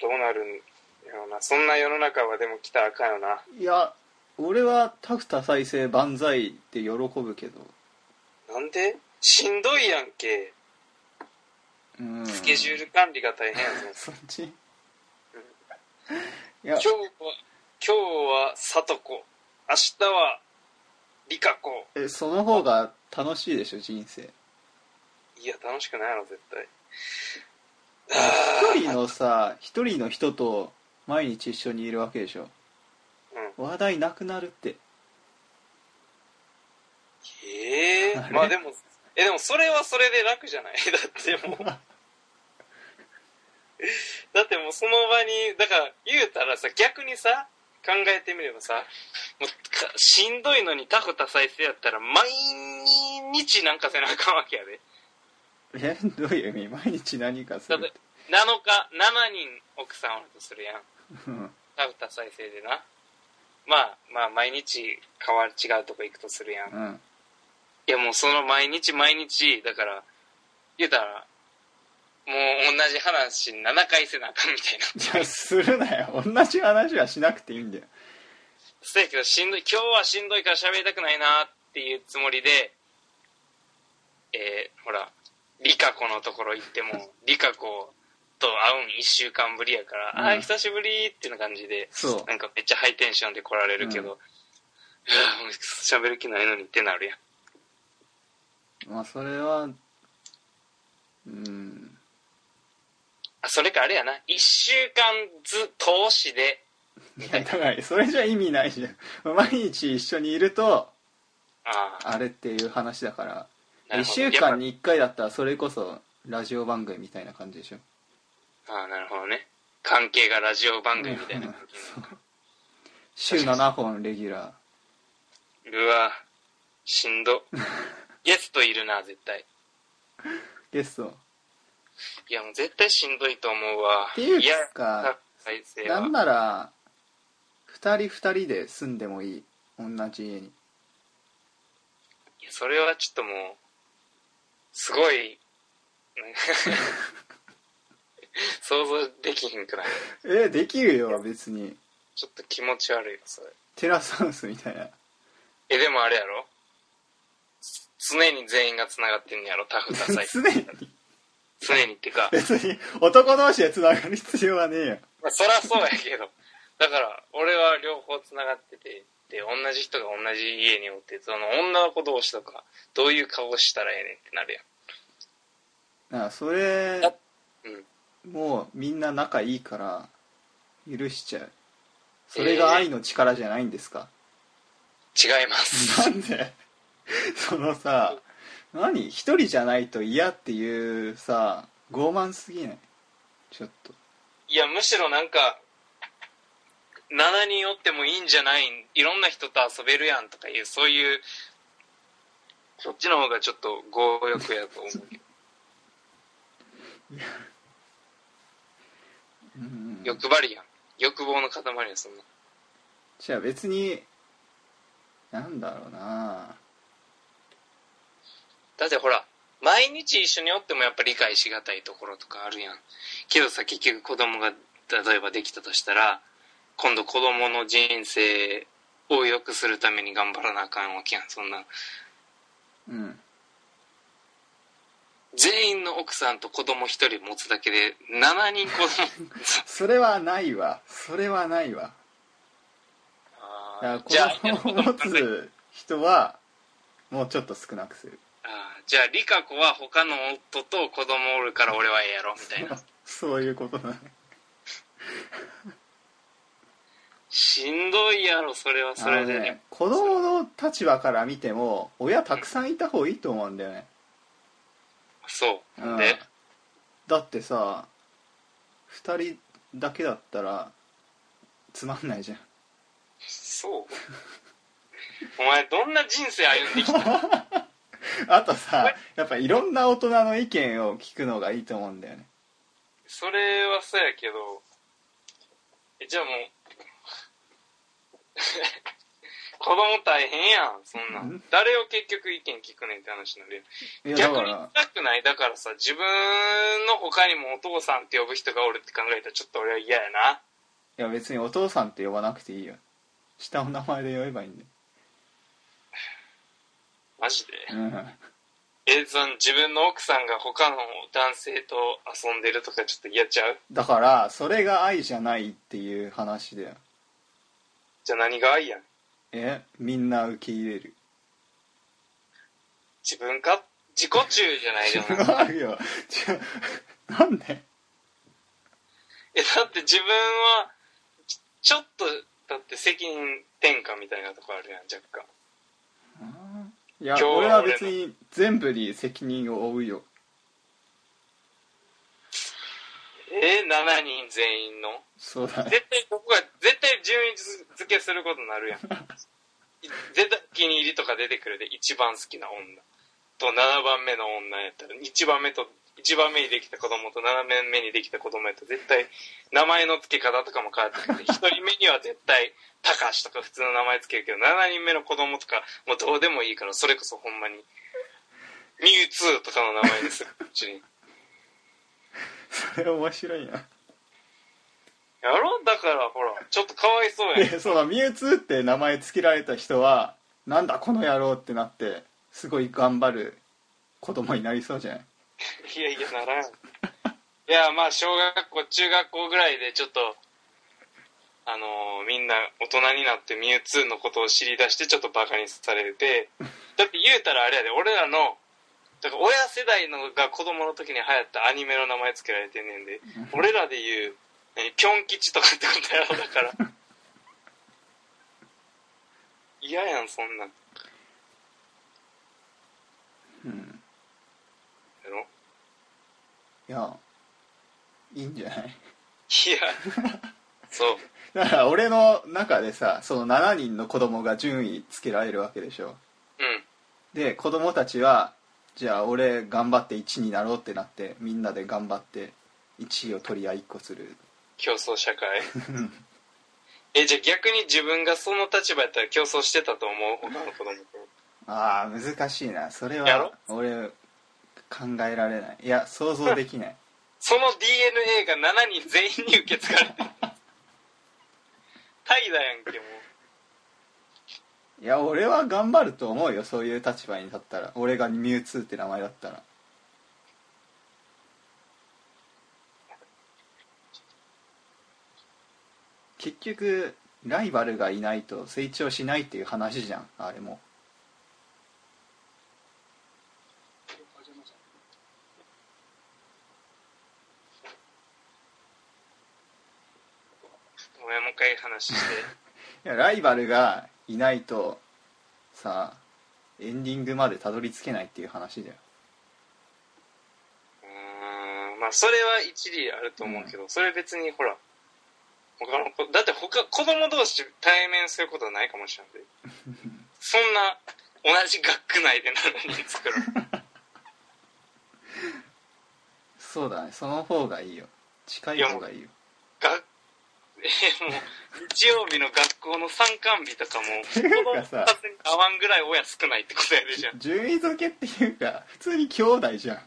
どうなるんやろうな。そんな世の中はでも来たらあかんよな。いや俺はタフ多再生万歳って喜ぶけど。なんで？しんどいやんけ。うん。スケジュール管理が大変やぞ。そっち？いや。今日は今日は聡子。明日は理香子。えその方が楽しいでしょ人生。いや楽しくないやろ絶対一人のさ一人の人と毎日一緒にいるわけでしょ。うん。話題なくなるって。ええあれ？まあでもえでもそれはそれで楽じゃない？だってもう。だってもうその場にだから言うたらさ逆にさ考えてみればさもうかしんどいのにタフ多再生やったら毎日なんかせなあかんわけやでえどういう意味？毎日何かするって。7日7人奥さんおるとするやん。うん。タフ多再生でな。まあまあ毎日変わる違うとこ行くとするやん。うん。いやもうその毎日毎日だから言うたらもう同じ話7回せなあかんみたいな。じゃあするなよ。同じ話はしなくていいんだよ。そうやけどしんどい今日はしんどいから喋りたくないなっていうつもりでえー、ほらリカ子のところ行ってもリカ子と会うん1週間ぶりやから、うん。ああ久しぶりっていう感じでそう。なんかめっちゃハイテンションで来られるけど、いやもう喋る気ないのにってなるやん。まあそれはうん。あそれかあれやな。1週間ず通しで。いやだからそれじゃ意味ないじゃん。毎日一緒にいるとあああれっていう話だから1なるほど。週間に1回だったらそれこそラジオ番組みたいな感じでしょ。ああなるほどね。関係がラジオ番組みたいな感じ週7本レギュラうわしんど。ゲストいるな絶対。ーゲスト。いやもう絶対しんどいと思うわ。っていうやかなんなら2人2人で住んでもいい。同じ家に。いやそれはちょっともうすごい。想像できひんくない？えできるよ別に。ちょっと気持ち悪いよそれ。テラスハウスみたいな。えでもあれやろ？常に全員がつながってんねやろ？タフ多再生常に？常にってか。別に男同士でつながる必要はねえよ。まあ、そりゃそうやけど。だから俺は両方つながっててで同じ人が同じ家におってその女の子同士とかどういう顔したらええねんってなるやだからそれあんうん。もうみんな仲いいから許しちゃう。それが愛の力じゃないんですか、違います。なんで？そのさ何？一人じゃないと嫌っていうさ傲慢すぎない？ちょっと。いやむしろなんか7人おってもいいんじゃない？いろんな人と遊べるやんとかいうそういうそっちの方がちょっと強欲やと思うけど。うん。欲張りやん。欲望の塊やそんな。じゃあ別になんだろうな。だってほら毎日一緒におってもやっぱ理解しがたいところとかあるやん。けどさ結局子供が例えばできたとしたら今度子供の人生を良くするために頑張らなあかんわけやんそんなうん。全員の奥さん。と子供一人持つだけで7人子供それはないわそれはないわだあ子供を持つ人はもうちょっと少なくする。あーじゃあリカ子は他の夫と子供おるから俺はええやろみたいな。そういうことだねしんどいやろそれはそれで。あのね子供の立場から見ても親たくさんいた方がいいと思うんだよね、そう。うん。で？だってさ2人だけだったらつまんないじゃん。そう。お前どんな人生歩んできた あとさやっぱいろんな大人の意見を聞くのがいいと思うんだよね。それはそうやけどえじゃあもう 子供大変やんそんなん。ん？誰を結局意見聞くねんって話になるやん。いやだ逆にからしたくない？だからさ自分の他にもお父さんって呼ぶ人がおるって考えたらちょっと俺は嫌やな。いや別にお父さんって呼ばなくていいよ。下の名前で呼べばいいんだよ。マジで？うん。えその自分の奥さんが他の男性と遊んでるとかちょっと嫌ちゃう？だからそれが愛じゃないっていう話だよじゃあ何が愛やん。えみんな受け入れる。自分か自己中じゃないでも違うよ。違う。なんで？えだって自分はちちょっとだって責任転嫁みたいなとこあるやん若干。いや今日は俺は別に全部に責任を負うよ。え7人全員の？そうだね。絶対ここが絶対順位付けすることになるやん。い 絶対お気に入りとか出てくるで一番好きな女。と7番目の女やったら1番目と1番目にできた子供と7番目にできた子供やったら絶対名前の付け方とかも変わってくる。1人目には絶対高橋とか普通の名前つけるけど7人目の子供とかもうどうでもいいからそれこそほんまにミュウツーとかの名前にする。うちに。それ面白いなやろだからほらちょっとかわいそうやん。でそのミュウツーって名前つけられた人はなんだこの野郎ってなってすごい頑張る子供になりそうじゃない？いやいやならん。いやまあ小学校中学校ぐらいでちょっとあのーみんな大人になってミュウツーのことを知り出してちょっとバカにされてだって言うたらあれやで俺らのだから親世代のが子供の時に流行ったアニメの名前つけられてんねんで俺らで言う何ピョン吉とかってことやろだから。嫌やんそんなん。うん。やろ？いやいいんじゃない？いや。そう。だから俺の中でさその7人の子供が順位つけられるわけでしょ。うん。で子供たちはじゃあ俺頑張って1になろうってなってみんなで頑張って1位を取り合いっこする競争社会。えじゃあ逆に自分がその立場やったら競争してたと思う？他の子供と。ああ難しいな。それやはろ？俺考えられない。いや想像できない。その DNA が7人全員に受け継がれてる。怠惰やんけもう。いや俺は頑張ると思うよ。そういう立場に立ったら。俺がミュウツーって名前だったら結局ライバルがいないと成長しないっていう話じゃんあれも。ごめんもう一回話して。いやライバルがいないとさエンディングまでたどり着けないっていう話だよ。うーんまあそれは一理あると思うけど、それ別にほらだって他子供同士対面することはないかもしれんで。そんな同じ学区内で7人作る。そうだね。その方がいいよ。近い方がいいよ。が えーもう日曜日の学校の参観日とかも子供に合わんぐらい親少ないってことやでじゃん。順位付けっていうか普通に兄弟じゃん。あ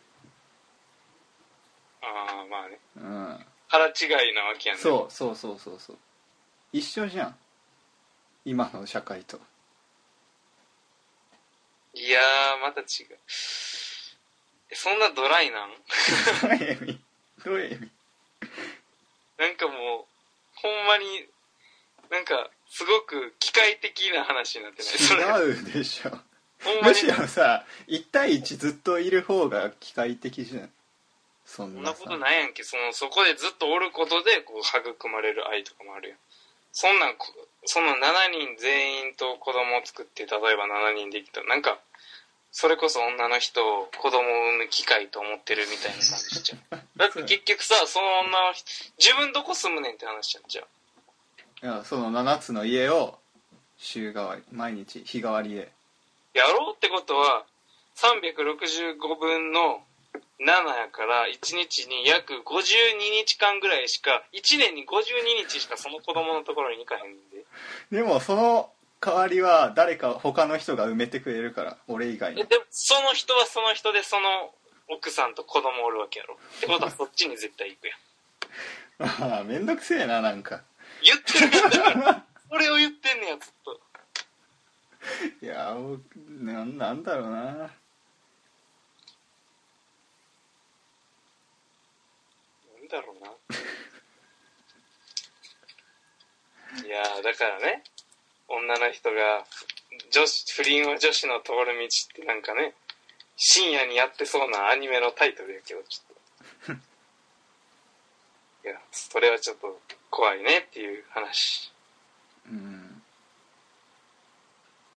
あまあね。うん腹違いなわけやん。ねそうそうそうそうそう。一緒じゃん。今の社会と。いやーまた違う。えそんなドライなん？どういう意味どういう意味なんかもうほんまになんかすごく機械的な話になってない？それ。違うでしょ。ほんまに？むしろさ1対1ずっといる方が機械的じゃんそそんなことないやんけ。そのそこでずっとおることでこう育まれる愛とかもあるやん。そんなんこそんな7人全員と子供を作って例えば7人できた。らなんかそれこそ女の人を子供を産む機会と思ってるみたいな感じじゃん だって結局さその女の人自分どこ住むねんって話じゃんじゃあいやその7つの家を週替わり毎日日替わりで。やろうってことは365分の7やから1日に約52日間ぐらいしか1年に52日しかその子供のところに行かへんで。でもその代わりは誰か他の人が埋めてくれるから俺以外に。えでもその人はその人でその奥さんと子供おるわけやろ。ってことはそっちに絶対行くやん。あ あめんどくせえななんか。言ってるやんだからそれを言ってんねやずっと。いやおなんなんだろうななんだろうな。いやーだからね女の人が女子不倫は女子の通る道ってなんかね深夜にやってそうなアニメのタイトルやけどちょっと。いやそれはちょっと怖いねっていう話。うん